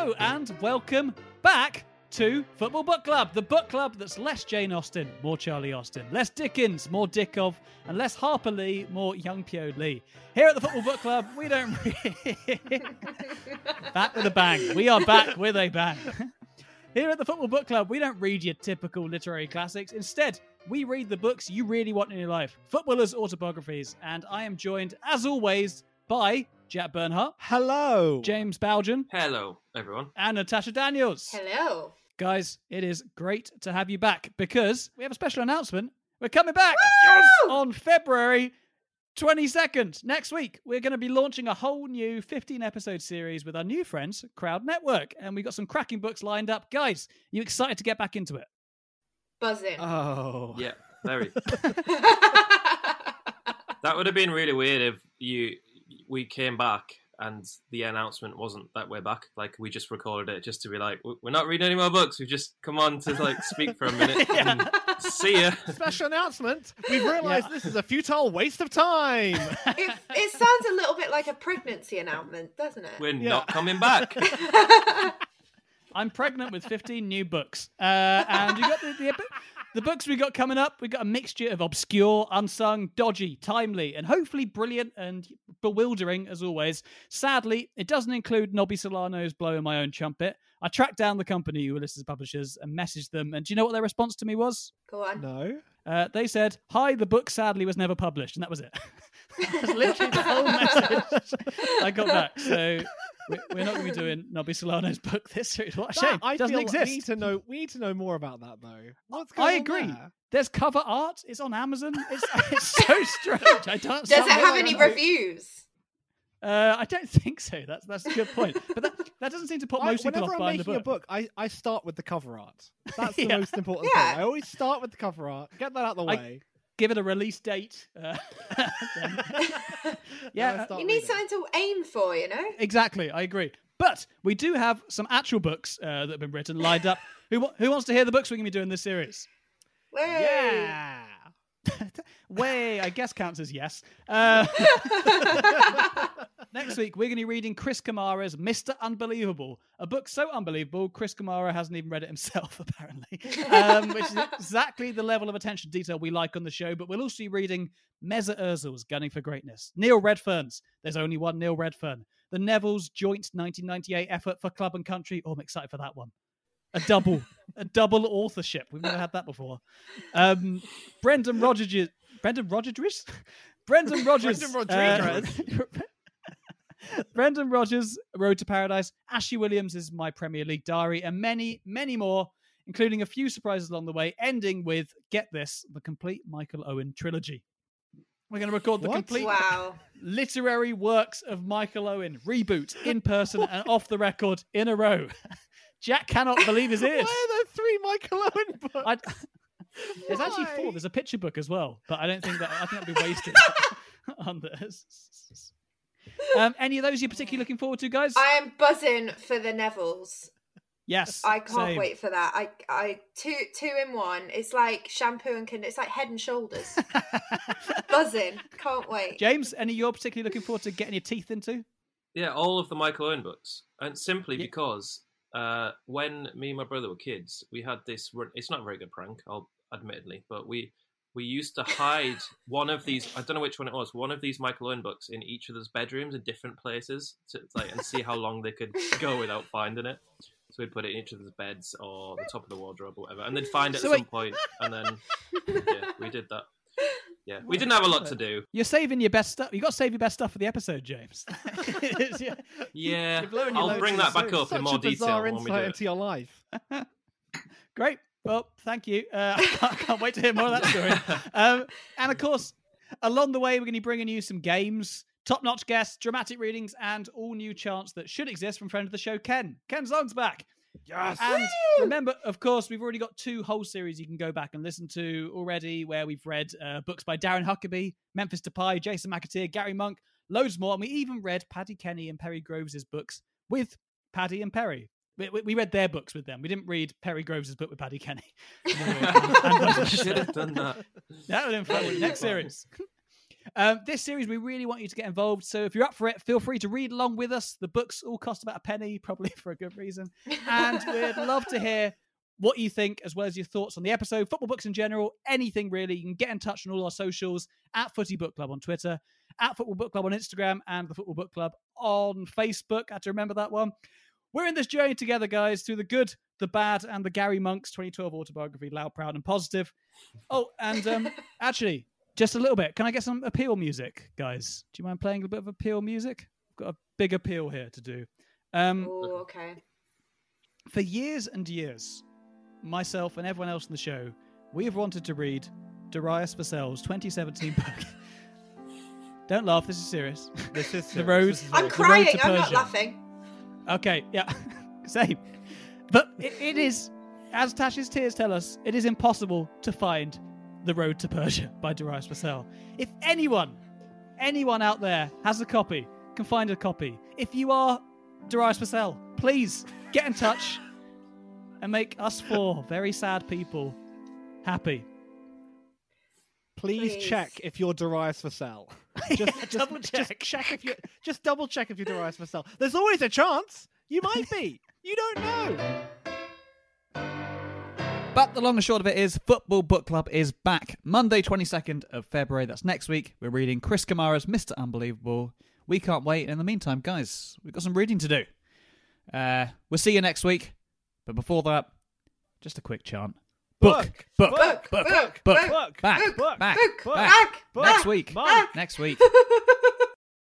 And welcome back to Football Book Club, the book club that's less Jane Austen, more Charlie Austin, less Dickens, more Dickov, and less Harper Lee, more Young Pyo Lee. Here at the Football Book Club, we don't. back with a bang. We are back with a bang. Here at the Football Book Club, we don't read your typical literary classics. Instead, we read the books you really want in your life footballers' autobiographies. And I am joined, as always, by Jack Bernhardt, Hello. James Bowden, Hello, everyone. and Natasha Daniels. Hello. Guys, it is great to have you back because we have a special announcement. We're coming back Woo! on February 22nd. Next week, we're going to be launching a whole new 15 episode series with our new friends, Crowd Network. And we've got some cracking books lined up. Guys, you excited to get back into it? Buzzing. Oh. Yeah, very. that would have been really weird if you we came back and the announcement wasn't that we're back. Like we just recorded it just to be like, we're not reading any more books. We've just come on to like speak for a minute. and see ya. Special announcement. We've realised this is a futile waste of time. it, it sounds a little bit like a pregnancy announcement, doesn't it? We're Yeah. not coming back. I'm pregnant with 15 new books. Uh, and you got the, the, the books we got coming up. We've got a mixture of obscure, unsung, dodgy, timely, and hopefully brilliant and bewildering as always. Sadly, it doesn't include Nobby Solano's Blowing My Own Trumpet. I tracked down the company who were listed as publishers and messaged them. And do you know what their response to me was? Go on. no. Uh, they said, Hi, the book sadly was never published. And that was it. That's literally the whole message I got back. So we- we're not going to be doing Nobby Solano's book this series. What a That, shame. I doesn't feel exist. we need to know. We need to know more about that, though. What's I going on agree. there? There's cover art. It's on Amazon. It's, it's so strange. I don't. Does it have any reviews? Uh, I don't think so. That's that's a good point. But that, that doesn't seem to put I, most people whenever off I'm buying the making a book. book, I, I start with the cover art. That's the Yeah. most important Yeah. thing. I always start with the cover art. Get that out of the I- way. Give it a release date. Uh, then- Then yeah, I you need reading. something to aim for, you know? exactly. I agree. But we do have some actual books uh, that have been written lined up. Who who wants to hear the books we're going to be doing this series? Way. Yeah. Way, I guess counts as yes. Uh, next week, we're going to be reading Chris Kamara's Mr. Unbelievable, a book so unbelievable, Chris Kamara hasn't even read it himself, apparently, um, which is exactly the level of attention to detail we like on the show. But we'll also be reading Mesut Özil's Gunning for Greatness, Neil Redfearn's There's Only One Neil Redfearn, the Neville's joint 1998 effort for club and country. Oh, I'm excited for that one. A double, a double authorship. We've never had that before. Um, Brendan Rodgers, Brendan Rodgers, Brendan Rogers, Brendan uh, Rodriguez. Brendan Rogers, Road to Paradise, Ashley Williams is my Premier League diary, and many, many more, including a few surprises along the way, ending with get this, the complete Michael Owen trilogy. We're going to record the What? complete Wow. literary works of Michael Owen, reboot, in person and off the record in a row. Jack cannot believe his ears. Why are there three Michael Owen books? I, there's actually four. There's a picture book as well, but I don't think that I think that'd be wasted on this. Um, any of those you're particularly looking forward to, guys? I am buzzing for the Neville's. yes, I can't same. wait for that. I, I, two, two in one. It's like shampoo and con- it's like head and shoulders. buzzing. Can't wait. James, any you're particularly looking forward to getting your teeth into? Yeah, all of the Michael Owen books, and simply Yeah. because uh, when me and my brother were kids, we had this. It's not a very good prank, I'll admittedly, but we we used to hide one of these. I don't know which one it was. One of these Michael Owen books in each of those bedrooms in different places, to, like and see how long they could go without finding it. So we'd put it in each other's beds or the top of the wardrobe or whatever, and they'd find it So at some wait- point, and then yeah, we did that. Yeah, we didn't have a lot to do. You're saving your best stuff. You got to save your best stuff for the episode, James. Yeah. Yeah, You're blowing your I'll bring that back up Such in more detail bizarre when we do insight it. into your life. Great. Well, thank you. Uh, I, can't, I can't wait to hear more of that story. Um, and of course, along the way, we're going to be bringing you some games, top notch guests, dramatic readings, and all new chants that should exist from friend of the show, Ken. Ken Zong's back. Yes. And remember, of course, we've already got two whole series you can go back and listen to already, where we've read uh, books by Darren Huckerby, Memphis Depay, Jason McAteer, Gary Monk, loads more. And we even read Paddy Kenny and Perry Groves' books with Paddy and Perry. We, we- read their books with them. We didn't read Perry Groves' book with Paddy Kenny. Should have done that. That would have been fun. Next series. Um, this series, we really want you to get involved. So if you're up for it, feel free to read along with us. The books all cost about a penny, probably for a good reason. And we'd love to hear what you think, as well as your thoughts on the episode, football books in general, anything really. You can get in touch on all our socials at Footy Book Club on Twitter, at Football Book Club on Instagram, and the Football Book Club on Facebook. I had to remember that one. We're in this journey together, guys, through the good, the bad, and the Gary Monks 2012 autobiography, Loud, Proud, and Positive. Oh, and um, actually, just a little bit. Can I get some appeal music, guys? Do you mind playing a bit of appeal music? I've got a big appeal here to do. Um, oh, okay. For years and years, myself and everyone else in the show, we have wanted to read Darius Vassell's 2017 book. Don't laugh. This is serious. This is the road. I'm the crying. road to I'm not laughing. Okay, yeah, same. But it, it is, as Tash's tears tell us, it is impossible to find The Road to Persia by Darius Vassell. If anyone, anyone out there has a copy, can find a copy, if you are Darius Vassell, please get in touch and make us four very sad people happy. Please, Please. check if you're Darius Vassell. Just, just double Just check. check if you. Just double check if you're Darius Vassell. There's always a chance. You might be. You don't know. But the long and short of it is, Football Book Club is back Monday, 22nd of February. That's next week. We're reading Chris Kamara's Mr. Unbelievable. We can't wait. In the meantime, guys, we've got some reading to do. Uh, we'll see you next week. But before that, just a quick chant. Book, book, book, book, book, book, book, book, back, book, back, book, back, back, next back, week, back. next week.